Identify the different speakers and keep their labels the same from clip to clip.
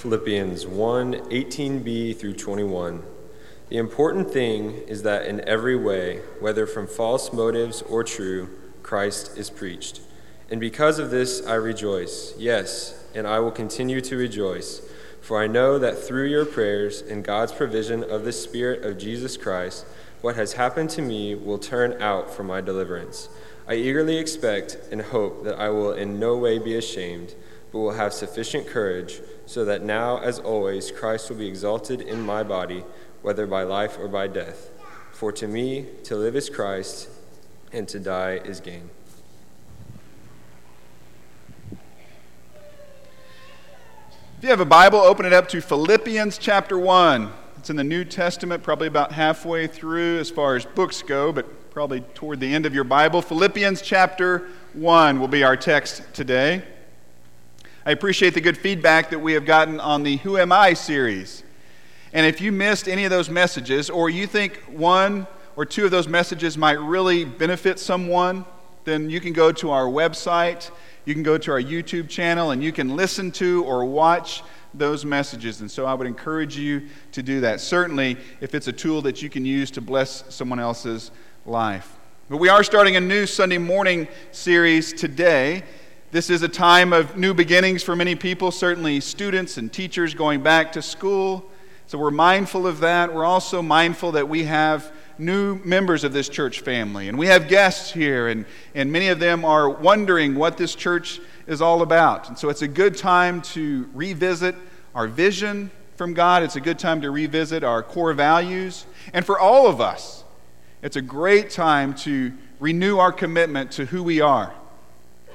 Speaker 1: Philippians 1 18b through 21. The important thing is that in every way, whether from false motives or true, Christ is preached. And because of this I rejoice, yes, and I will continue to rejoice, for I know that through your prayers and God's provision of the Spirit of Jesus Christ, what has happened to me will turn out for my deliverance. I eagerly expect and hope that I will in no way be ashamed, but will have sufficient courage so that now, as always, Christ will be exalted in my body, whether by life or by death. For to me, to live is Christ, and to die is gain.
Speaker 2: If you have a Bible, open it up to Philippians chapter 1. It's in the New Testament, probably about halfway through as far as books go, but probably toward the end of your Bible. Philippians chapter 1 will be our text today. I appreciate the good feedback that we have gotten on the Who Am I series. And if you missed any of those messages, or you think one or two of those messages might really benefit someone, then you can go to our website, you can go to our YouTube channel, and you can listen to or watch those messages. And so I would encourage you to do that. Certainly, if it's a tool that you can use to bless someone else's life. But we are starting a new Sunday morning series today. This is a time of new beginnings for many people, certainly students and teachers going back to school. So we're mindful of that. We're also mindful that we have new members of this church family, and we have guests here, and, and many of them are wondering what this church is all about. And so it's a good time to revisit our vision from God. It's a good time to revisit our core values. And for all of us, it's a great time to renew our commitment to who we are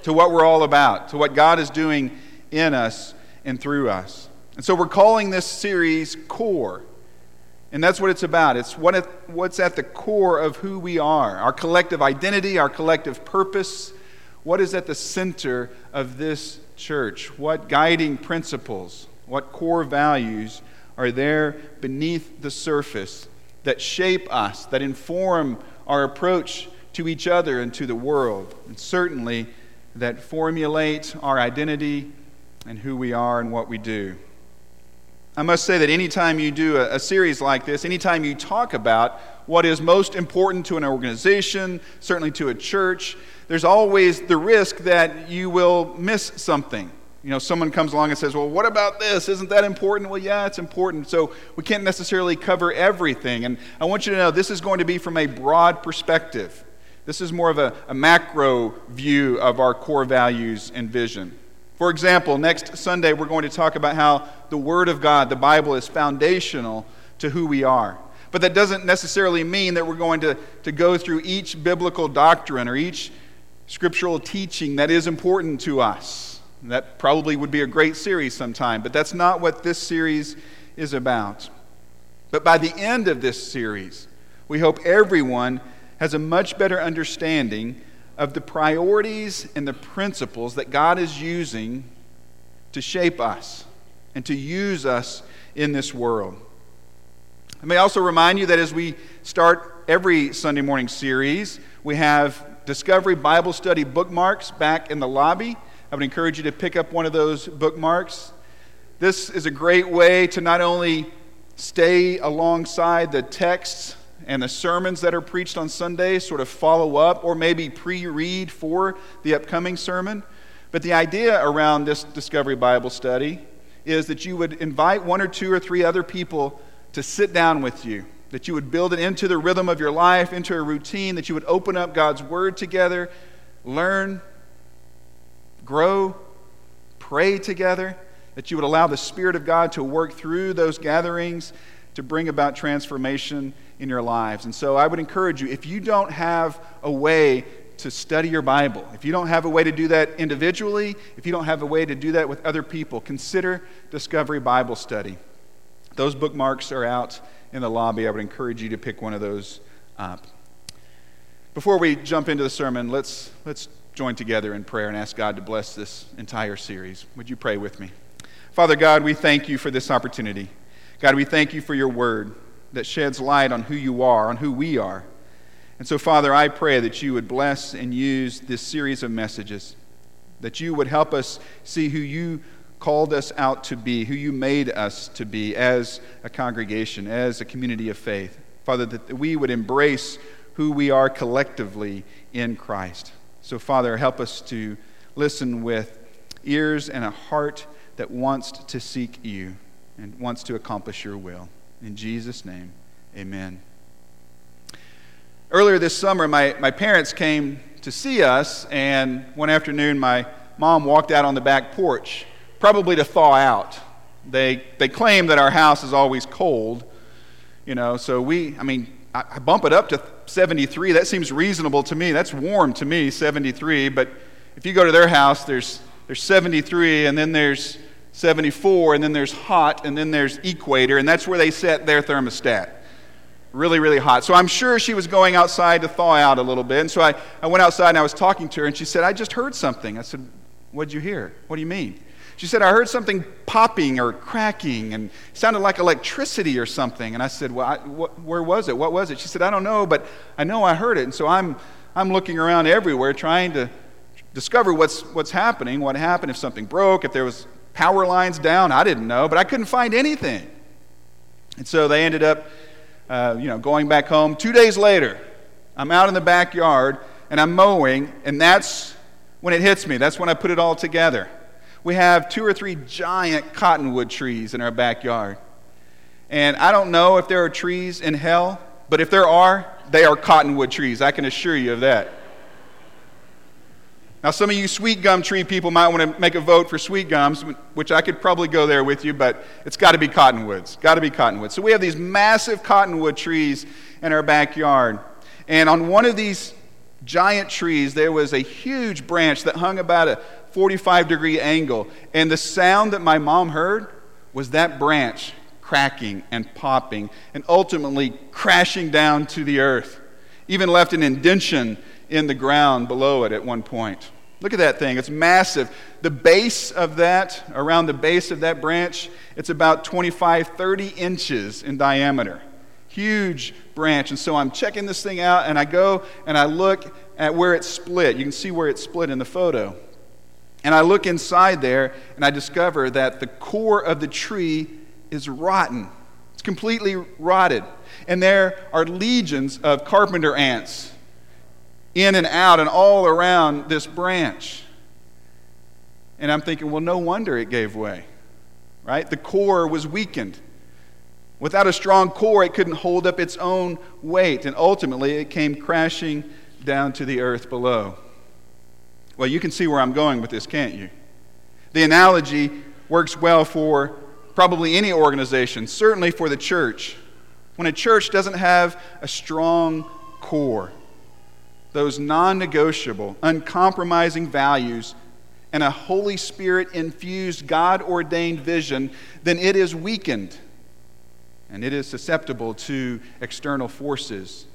Speaker 2: to what we're all about, to what God is doing in us and through us. And so we're calling this series Core. And that's what it's about. It's what it, what's at the core of who we are our collective identity, our collective purpose. What is at the center of this church? What guiding principles, what core values are there beneath the surface that shape us, that inform our approach to each other and to the world? And certainly, that formulate our identity and who we are and what we do. I must say that anytime you do a, a, series like this, anytime you talk about what is most important to an organization, certainly to a church, there's always the risk that you will miss something. You know, someone comes along and says, Well, what about this? Isn't that important? Well, yeah, it's important. So we can't necessarily cover everything. And I want you to know this is going to be from a broad perspective. This is more of a, a macro view of our core values and vision. For example, next Sunday we're going to talk about how the Word of God, the Bible, is foundational to who we are. But that doesn't necessarily mean that we're going to, to go through each biblical doctrine or each scriptural teaching that is important to us. That probably would be a great series sometime, but that's not what this series is about. But by the end of this series, we hope everyone has a much better understanding of the priorities and the principles that God is using to shape us and to use us in this world. I may also remind you that as we start every Sunday morning series, we have Discovery Bible Study bookmarks back in the lobby. I would encourage you to pick up one of those bookmarks. This is a great way to not only stay alongside the texts and the sermons that are preached on Sunday sort of follow up or maybe pre read for the upcoming sermon. But the idea around this Discovery Bible study is that you would invite one or two or three other people to sit down with you, that you would build it into the rhythm of your life, into a routine, that you would open up God's Word together, learn, grow, pray together, that you would allow the Spirit of God to work through those gatherings to bring about transformation in your lives. And so I would encourage you if you don't have a way to study your Bible, if you don't have a way to do that individually, if you don't have a way to do that with other people, consider Discovery Bible Study. Those bookmarks are out in the lobby. I would encourage you to pick one of those up. Before we jump into the sermon, let's, let's join together in prayer and ask God to bless this entire series. Would you pray with me? Father God, we thank you for this opportunity. God, we thank you for your word that sheds light on who you are, on who we are. And so, Father, I pray that you would bless and use this series of messages, that you would help us see who you called us out to be, who you made us to be as a congregation, as a community of faith. Father, that we would embrace who we are collectively in Christ. So, Father, help us to listen with ears and a heart that wants to seek you and wants to accomplish your will. In Jesus' name, amen. Earlier this summer, my, my parents came to see us, and one afternoon, my mom walked out on the back porch, probably to thaw out. They, they claim that our house is always cold, you know, so we, I mean, I, I bump it up to 73. That seems reasonable to me. That's warm to me, 73. But if you go to their house, there's, there's 73, and then there's 74, and then there's hot, and then there's equator, and that's where they set their thermostat. Really, really hot. So I'm sure she was going outside to thaw out a little bit. And so I, I went outside and I was talking to her, and she said, I just heard something. I said, What'd you hear? What do you mean? She said, I heard something popping or cracking and sounded like electricity or something. And I said, Well, I, wh- where was it? What was it? She said, I don't know, but I know I heard it. And so I'm, I'm looking around everywhere trying to discover what's, what's happening, what happened, if something broke, if there was power lines down. I didn't know, but I couldn't find anything. And so they ended up, uh, you know, going back home. Two days later, I'm out in the backyard and I'm mowing, and that's when it hits me. That's when I put it all together we have two or three giant cottonwood trees in our backyard. And I don't know if there are trees in hell, but if there are, they are cottonwood trees. I can assure you of that. Now, some of you sweet gum tree people might want to make a vote for sweet gums, which I could probably go there with you, but it's got to be cottonwoods. Got to be cottonwoods. So we have these massive cottonwood trees in our backyard. And on one of these giant trees, there was a huge branch that hung about a 45 degree angle. And the sound that my mom heard was that branch cracking and popping and ultimately crashing down to the earth, even left an indention in the ground below it at one point. Look at that thing. It's massive. The base of that, around the base of that branch, it's about 25, 30 inches in diameter. Huge branch. And so I'm checking this thing out, and I go and I look at where it's split. You can see where it's split in the photo. And I look inside there and I discover that the core of the tree is rotten. It's completely rotted. And there are legions of carpenter ants in and out and all around this branch. And I'm thinking, well, no wonder it gave way, right? The core was weakened. Without a strong core, it couldn't hold up its own weight, and ultimately it came crashing down to the earth below. Well, you can see where I'm going with this, can't you? The analogy works well for probably any organization, certainly for the church. When a church doesn't have a strong core, those non negotiable, uncompromising values, and a Holy Spirit infused, God ordained vision, then it is weakened and it is susceptible to external forces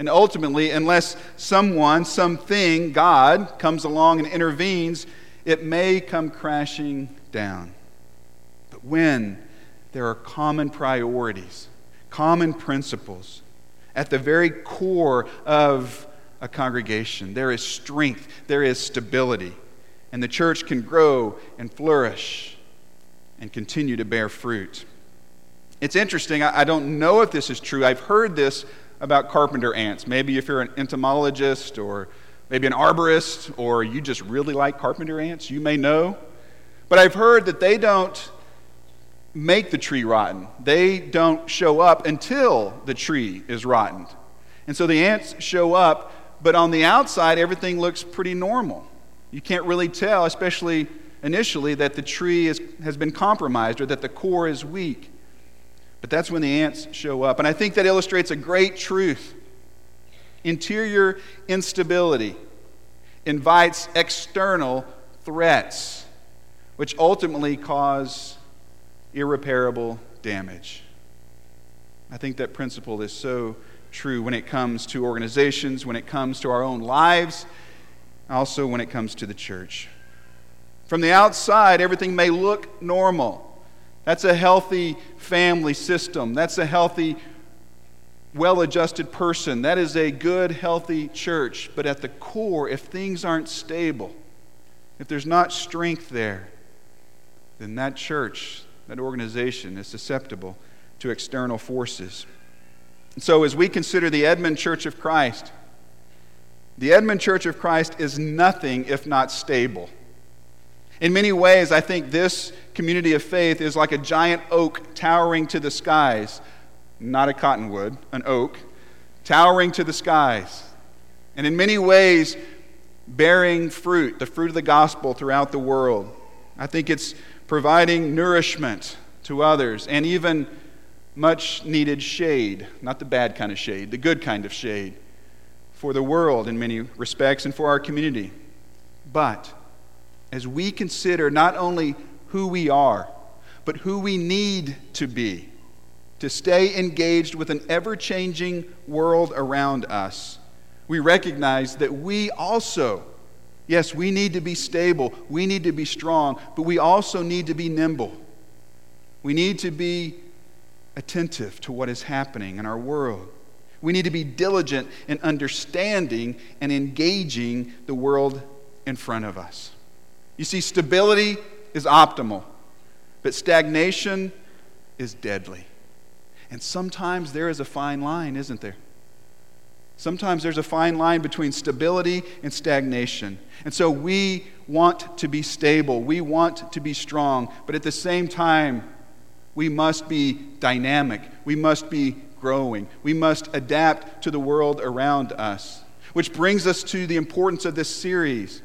Speaker 2: and ultimately, unless someone, something, God, comes along and intervenes, it may come crashing down. But when there are common priorities, common principles, at the very core of a congregation, there is strength, there is stability, and the church can grow and flourish and continue to bear fruit. It's interesting, I, don't know if this is true. I've heard this about carpenter ants. Maybe if you're an entomologist or maybe an arborist or you just really like carpenter ants, you may know. But I've heard that they don't make the tree rotten. They don't show up until the tree is rotten. And so the ants show up, but on the outside, everything looks pretty normal. You can't really tell, especially initially, that the tree is, has been compromised or that the core is weak. But that's when the ants show up. And I think that illustrates a great truth. Interior instability invites external threats, which ultimately cause irreparable damage. I think that principle is so true when it comes to organizations, when it comes to our own lives, also when it comes to the church. From the outside, everything may look normal. That's a healthy family system. That's a healthy, well adjusted person. That is a good, healthy church. But at the core, if things aren't stable, if there's not strength there, then that church, that organization is susceptible to external forces. And so, as we consider the Edmond Church of Christ, the Edmond Church of Christ is nothing if not stable. In many ways, I think this community of faith is like a giant oak towering to the skies, not a cottonwood, an oak, towering to the skies. And in many ways, bearing fruit, the fruit of the gospel throughout the world. I think it's providing nourishment to others and even much needed shade, not the bad kind of shade, the good kind of shade for the world in many respects and for our community. But as we consider not only who we are, but who we need to be to stay engaged with an ever changing world around us, we recognize that we also, yes, we need to be stable, we need to be strong, but we also need to be nimble. We need to be attentive to what is happening in our world. We need to be diligent in understanding and engaging the world in front of us. You see, stability is optimal, but stagnation is deadly. And sometimes there is a fine line, isn't there? Sometimes there's a fine line between stability and stagnation. And so we want to be stable, we want to be strong, but at the same time, we must be dynamic, we must be growing, we must adapt to the world around us. Which brings us to the importance of this series.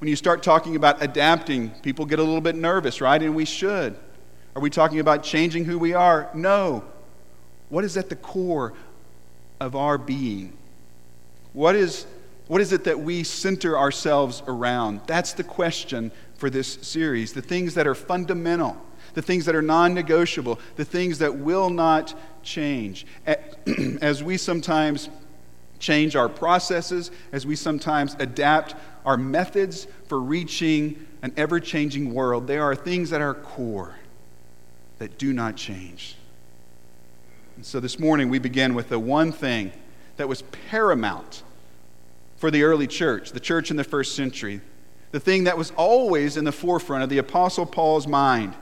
Speaker 2: When you start talking about adapting, people get a little bit nervous, right? And we should. Are we talking about changing who we are? No. What is at the core of our being? What is, what is it that we center ourselves around? That's the question for this series. The things that are fundamental, the things that are non negotiable, the things that will not change. As we sometimes change our processes, as we sometimes adapt our methods for reaching an ever changing world, there are things at our core that do not change. And so this morning we begin with the one thing that was paramount for the early church, the church in the first century, the thing that was always in the forefront of the Apostle Paul's mind.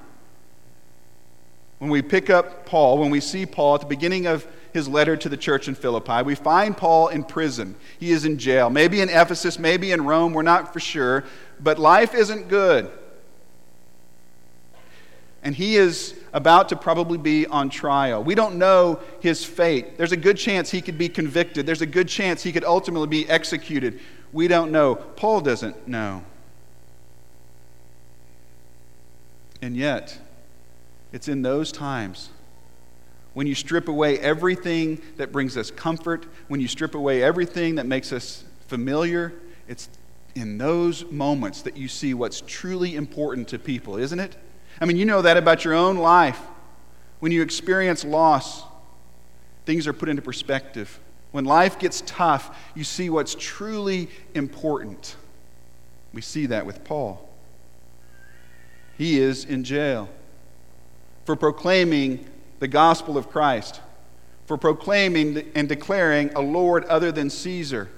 Speaker 2: When we pick up Paul, when we see Paul at the beginning of his letter to the church in Philippi, we find Paul in prison. He is in jail, maybe in Ephesus, maybe in Rome, we're not for sure, but life isn't good. And he is about to probably be on trial. We don't know his fate. There's a good chance he could be convicted, there's a good chance he could ultimately be executed. We don't know. Paul doesn't know. And yet, it's in those times when you strip away everything that brings us comfort, when you strip away everything that makes us familiar, it's in those moments that you see what's truly important to people, isn't it? I mean, you know that about your own life. When you experience loss, things are put into perspective. When life gets tough, you see what's truly important. We see that with Paul. He is in jail for proclaiming the gospel of Christ, for proclaiming and declaring a Lord other than Caesar.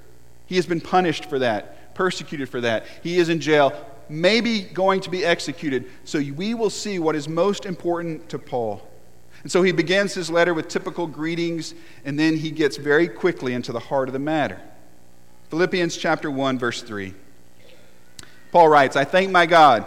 Speaker 2: He has been punished for that, persecuted for that. He is in jail maybe going to be executed. So we will see what is most important to Paul. And so he begins his letter with typical greetings, and then he gets very quickly into the heart of the matter. Philippians chapter 1, verse 3. Paul writes, I thank my God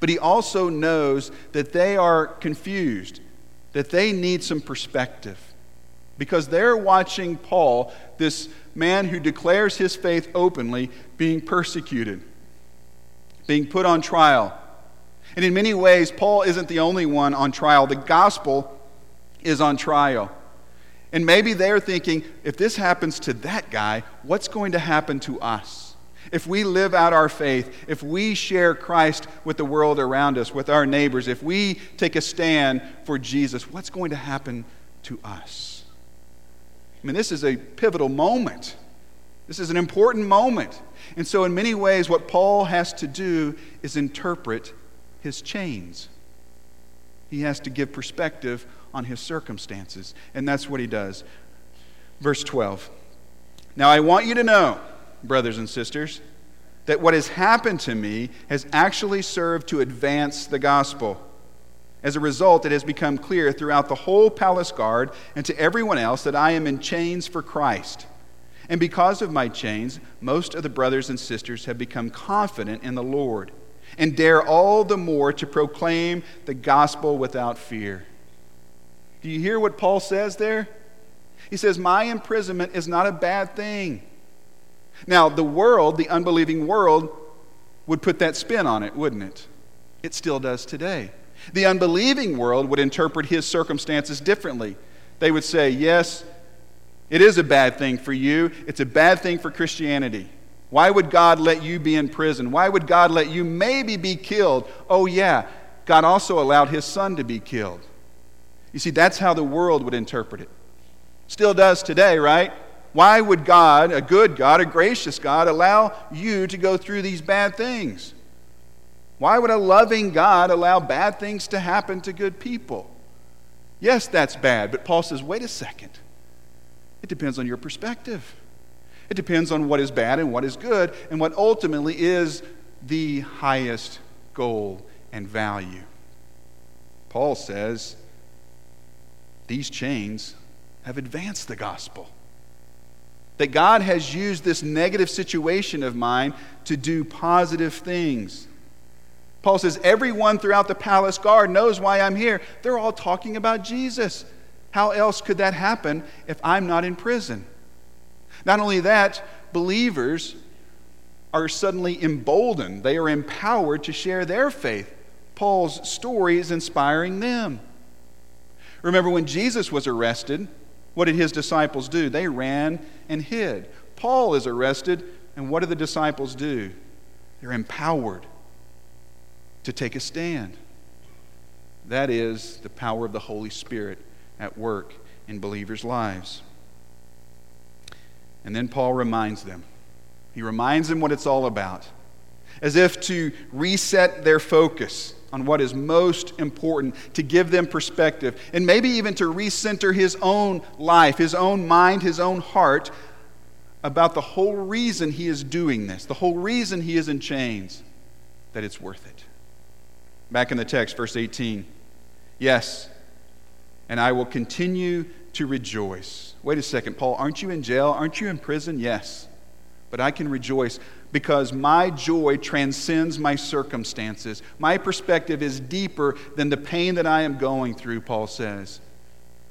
Speaker 2: But he also knows that they are confused, that they need some perspective. Because they're watching Paul, this man who declares his faith openly, being persecuted, being put on trial. And in many ways, Paul isn't the only one on trial. The gospel is on trial. And maybe they're thinking, if this happens to that guy, what's going to happen to us? If we live out our faith, if we share Christ with the world around us, with our neighbors, if we take a stand for Jesus, what's going to happen to us? I mean, this is a pivotal moment. This is an important moment. And so, in many ways, what Paul has to do is interpret his chains. He has to give perspective on his circumstances. And that's what he does. Verse 12. Now I want you to know, brothers and sisters, that what has happened to me has actually served to advance the gospel. As a result, it has become clear throughout the whole palace guard and to everyone else that I am in chains for Christ. And because of my chains, most of the brothers and sisters have become confident in the Lord and dare all the more to proclaim the gospel without fear. Do you hear what Paul says there? He says, My imprisonment is not a bad thing. Now, the world, the unbelieving world, would put that spin on it, wouldn't it? It still does today. The unbelieving world would interpret his circumstances differently. They would say, Yes, it is a bad thing for you, it's a bad thing for Christianity. Why would God let you be in prison? Why would God let you maybe be killed? Oh, yeah, God also allowed his son to be killed. You see, that's how the world would interpret it. Still does today, right? Why would God, a good God, a gracious God, allow you to go through these bad things? Why would a loving God allow bad things to happen to good people? Yes, that's bad, but Paul says, wait a second. It depends on your perspective. It depends on what is bad and what is good, and what ultimately is the highest goal and value. Paul says, these chains have advanced the gospel. That God has used this negative situation of mine to do positive things. Paul says, Everyone throughout the palace guard knows why I'm here. They're all talking about Jesus. How else could that happen if I'm not in prison? Not only that, believers are suddenly emboldened, they are empowered to share their faith. Paul's story is inspiring them. Remember when Jesus was arrested, what did his disciples do? They ran and hid. Paul is arrested, and what do the disciples do? They're empowered to take a stand. That is the power of the Holy Spirit at work in believers' lives. And then Paul reminds them. He reminds them what it's all about, as if to reset their focus on what is most important, to give them perspective, and maybe even to recenter his own life, his own mind, his own heart about the whole reason he is doing this, the whole reason he is in chains, that it's worth it. Back in the text, verse 18. Yes, and I will continue to rejoice. Wait a second, Paul, aren't you in jail? Aren't you in prison? Yes. But I can rejoice because my joy transcends my circumstances. My perspective is deeper than the pain that I am going through, Paul says.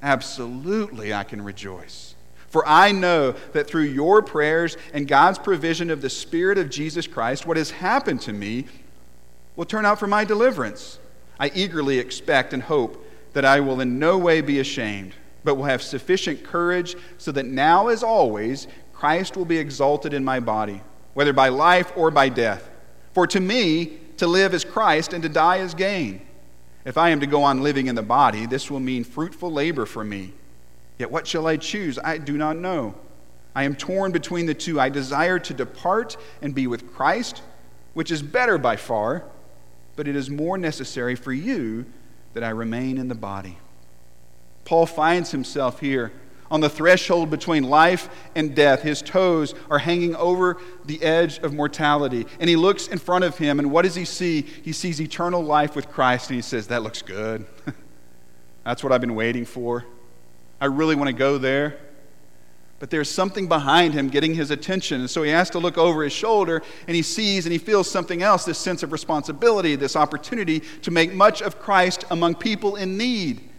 Speaker 2: Absolutely, I can rejoice. For I know that through your prayers and God's provision of the Spirit of Jesus Christ, what has happened to me will turn out for my deliverance. I eagerly expect and hope that I will in no way be ashamed, but will have sufficient courage so that now, as always, Christ will be exalted in my body whether by life or by death. For to me, to live is Christ, and to die is gain. If I am to go on living in the body, this will mean fruitful labor for me. Yet what shall I choose? I do not know. I am torn between the two. I desire to depart and be with Christ, which is better by far, but it is more necessary for you that I remain in the body. Paul finds himself here on the threshold between life and death. His toes are hanging over the edge of mortality. And he looks in front of him, and what does he see? He sees eternal life with Christ, and he says, That looks good. That's what I've been waiting for. I really want to go there. But there's something behind him getting his attention. And so he has to look over his shoulder and he sees and he feels something else this sense of responsibility, this opportunity to make much of Christ among people in need.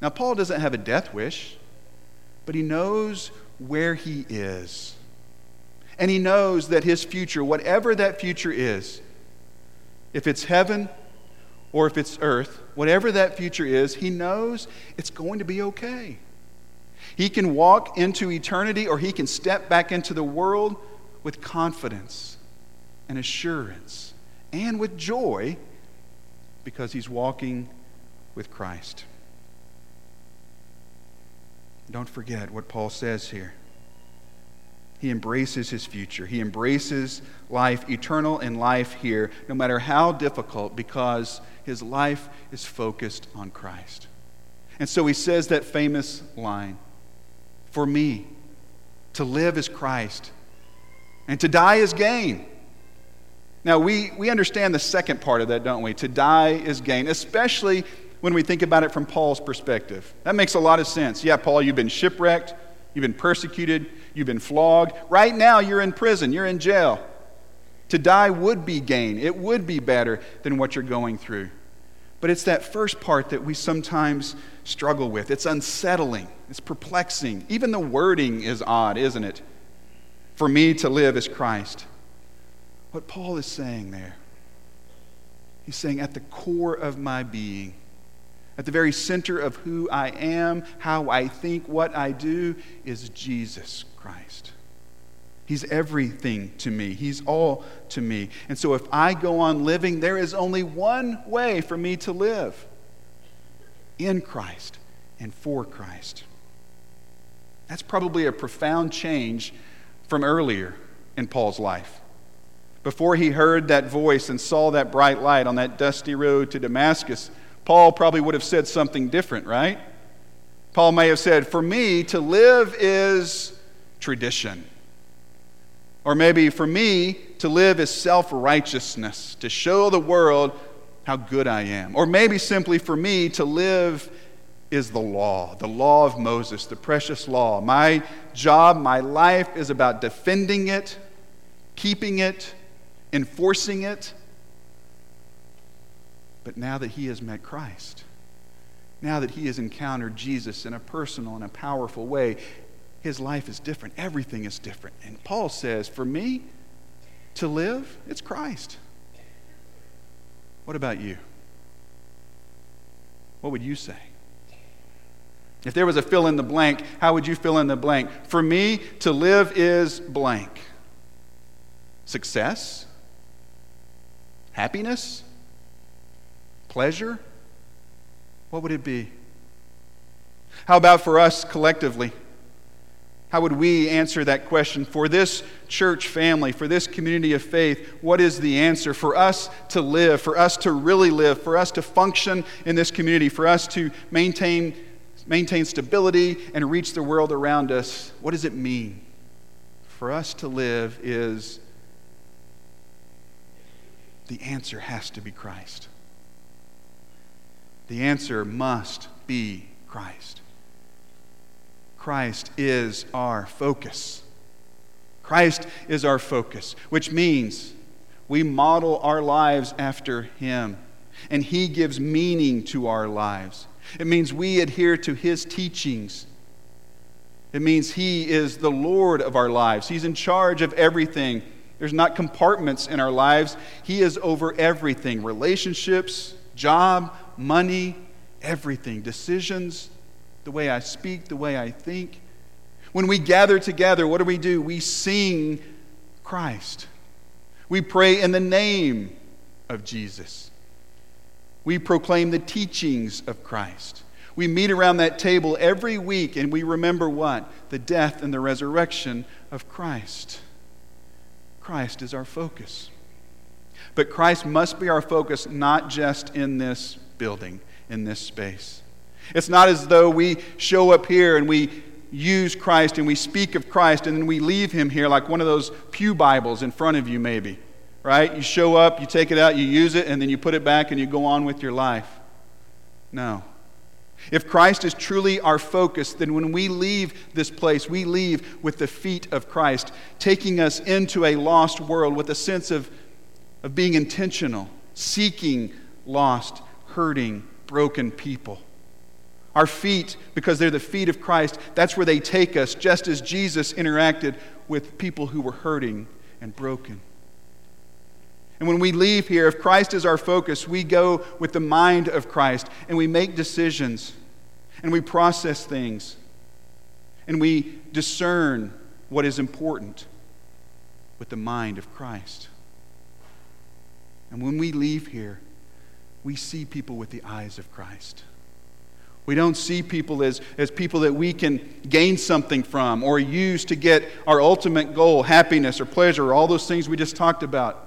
Speaker 2: Now, Paul doesn't have a death wish, but he knows where he is. And he knows that his future, whatever that future is, if it's heaven or if it's earth, whatever that future is, he knows it's going to be okay. He can walk into eternity or he can step back into the world with confidence and assurance and with joy because he's walking with Christ. Don't forget what Paul says here. He embraces his future. He embraces life, eternal and life here, no matter how difficult, because his life is focused on Christ. And so he says that famous line For me, to live is Christ, and to die is gain. Now, we, we understand the second part of that, don't we? To die is gain, especially when we think about it from Paul's perspective. That makes a lot of sense. Yeah, Paul, you've been shipwrecked, you've been persecuted, you've been flogged. Right now, you're in prison, you're in jail. To die would be gain, it would be better than what you're going through. But it's that first part that we sometimes struggle with. It's unsettling, it's perplexing. Even the wording is odd, isn't it? For me to live is Christ. What Paul is saying there, he's saying, at the core of my being, at the very center of who I am, how I think, what I do, is Jesus Christ. He's everything to me. He's all to me. And so if I go on living, there is only one way for me to live in Christ and for Christ. That's probably a profound change from earlier in Paul's life. Before he heard that voice and saw that bright light on that dusty road to Damascus, Paul probably would have said something different, right? Paul may have said, For me, to live is tradition. Or maybe for me, to live is self righteousness, to show the world how good I am. Or maybe simply for me, to live is the law, the law of Moses, the precious law. My job, my life is about defending it, keeping it, enforcing it. But now that he has met Christ, now that he has encountered Jesus in a personal and a powerful way, his life is different. Everything is different. And Paul says, For me to live, it's Christ. What about you? What would you say? If there was a fill in the blank, how would you fill in the blank? For me, to live is blank. Success? Happiness? Pleasure? What would it be? How about for us collectively? How would we answer that question? For this church family, for this community of faith, what is the answer for us to live, for us to really live, for us to function in this community, for us to maintain, maintain stability and reach the world around us? What does it mean? For us to live is the answer has to be Christ. The answer must be Christ. Christ is our focus. Christ is our focus, which means we model our lives after Him, and He gives meaning to our lives. It means we adhere to His teachings. It means He is the Lord of our lives, He's in charge of everything. There's not compartments in our lives, He is over everything relationships, job, money, everything, decisions, the way I speak, the way I think. When we gather together, what do we do? We sing Christ. We pray in the name of Jesus. We proclaim the teachings of Christ. We meet around that table every week and we remember what? The death and the resurrection of Christ. Christ is our focus. But Christ must be our focus not just in this building, in this space. It's not as though we show up here and we use Christ and we speak of Christ and then we leave him here like one of those Pew Bibles in front of you, maybe. Right? You show up, you take it out, you use it, and then you put it back and you go on with your life. No. If Christ is truly our focus, then when we leave this place, we leave with the feet of Christ, taking us into a lost world with a sense of, of being intentional, seeking lost, hurting, broken people. Our feet, because they're the feet of Christ, that's where they take us, just as Jesus interacted with people who were hurting and broken. And when we leave here, if Christ is our focus, we go with the mind of Christ and we make decisions and we process things and we discern what is important with the mind of Christ. And when we leave here, we see people with the eyes of Christ. We don't see people as, as people that we can gain something from or use to get our ultimate goal, happiness or pleasure, or all those things we just talked about.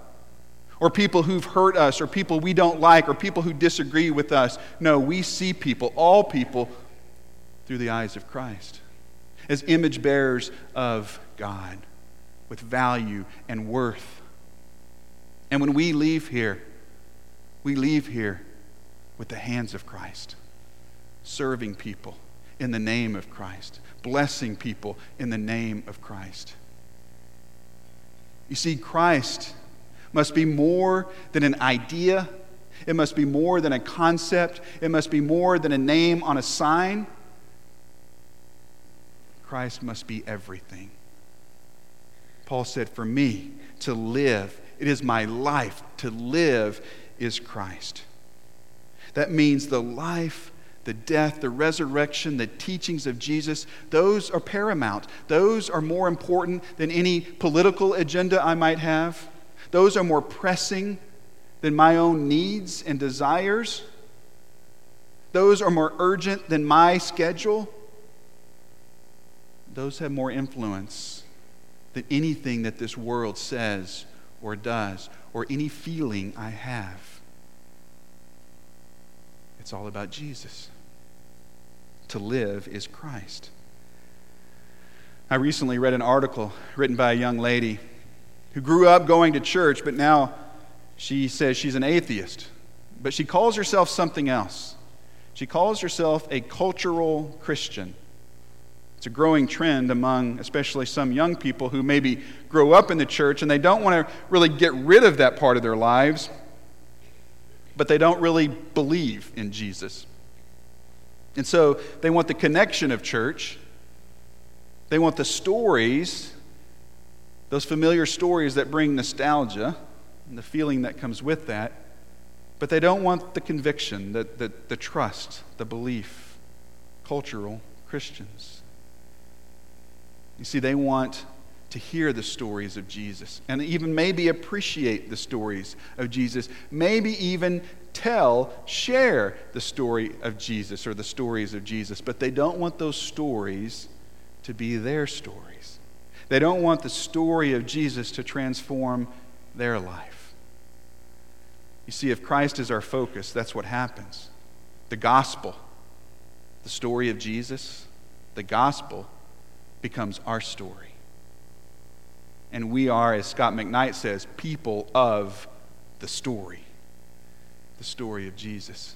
Speaker 2: Or people who've hurt us, or people we don't like, or people who disagree with us. No, we see people, all people, through the eyes of Christ as image bearers of God with value and worth. And when we leave here, we leave here with the hands of Christ, serving people in the name of Christ, blessing people in the name of Christ. You see, Christ must be more than an idea, it must be more than a concept, it must be more than a name on a sign. Christ must be everything. Paul said, For me to live, it is my life. To live is Christ. That means the life, the death, the resurrection, the teachings of Jesus, those are paramount. Those are more important than any political agenda I might have. Those are more pressing than my own needs and desires. Those are more urgent than my schedule. Those have more influence than anything that this world says or does or any feeling I have. It's all about Jesus. To live is Christ. I recently read an article written by a young lady who grew up going to church, but now she says she's an atheist. But she calls herself something else. She calls herself a cultural Christian. It's a growing trend among especially some young people who maybe grow up in the church and they don't want to really get rid of that part of their lives but they don't really believe in Jesus. And so they want the connection of church. They want the stories, those familiar stories that bring nostalgia and the feeling that comes with that. But they don't want the conviction, the, the, the trust, the belief. Cultural Christians. You see, they want to hear the stories of Jesus and even maybe appreciate the stories of Jesus, maybe even tell, share the story of Jesus or the stories of Jesus, but they don't want those stories to be their stories. They don't want the story of Jesus to transform their life. You see, if Christ is our focus, that's what happens. The gospel, the story of Jesus, the gospel becomes our story. And we are, as Scot McKnight says, people of the story, the story of Jesus.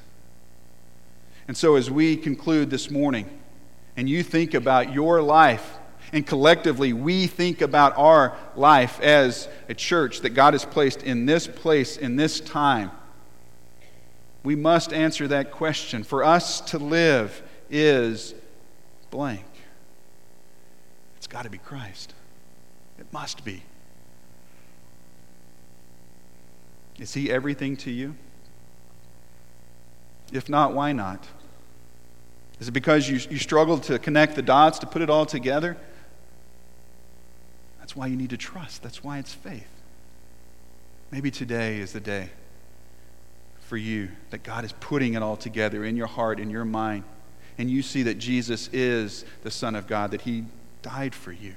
Speaker 2: And so, as we conclude this morning, and you think about your life, and collectively we think about our life as a church that God has placed in this place, in this time, we must answer that question. For us to live is blank. It's got to be Christ. It must be. Is he everything to you? If not, why not? Is it because you, you struggle to connect the dots, to put it all together? That's why you need to trust. That's why it's faith. Maybe today is the day for you that God is putting it all together in your heart, in your mind, and you see that Jesus is the Son of God, that He died for you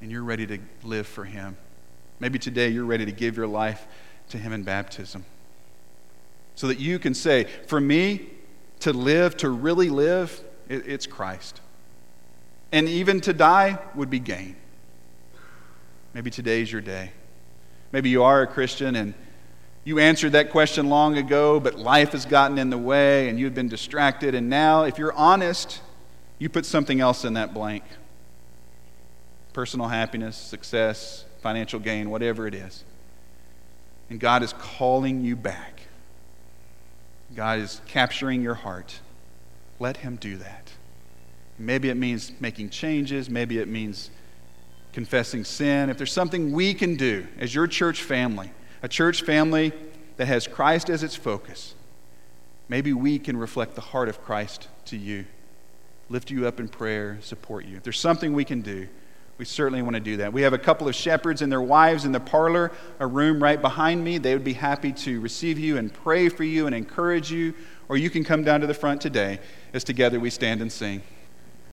Speaker 2: and you're ready to live for Him. Maybe today you're ready to give your life to Him in baptism. So that you can say, for me, to live, to really live, it's Christ. And even to die would be gain. Maybe today's your day. Maybe you are a Christian and You answered that question long ago, but life has gotten in the way and you've been distracted. And now, if you're honest, you put something else in that blank personal happiness, success, financial gain, whatever it is. And God is calling you back. God is capturing your heart. Let Him do that. Maybe it means making changes, maybe it means confessing sin. If there's something we can do as your church family, a church family that has Christ as its focus, maybe we can reflect the heart of Christ to you, lift you up in prayer, support you. If there's something we can do, we certainly want to do that. We have a couple of shepherds and their wives in the parlor, a room right behind me. They would be happy to receive you and pray for you and encourage you, or you can come down to the front today as together we stand and sing.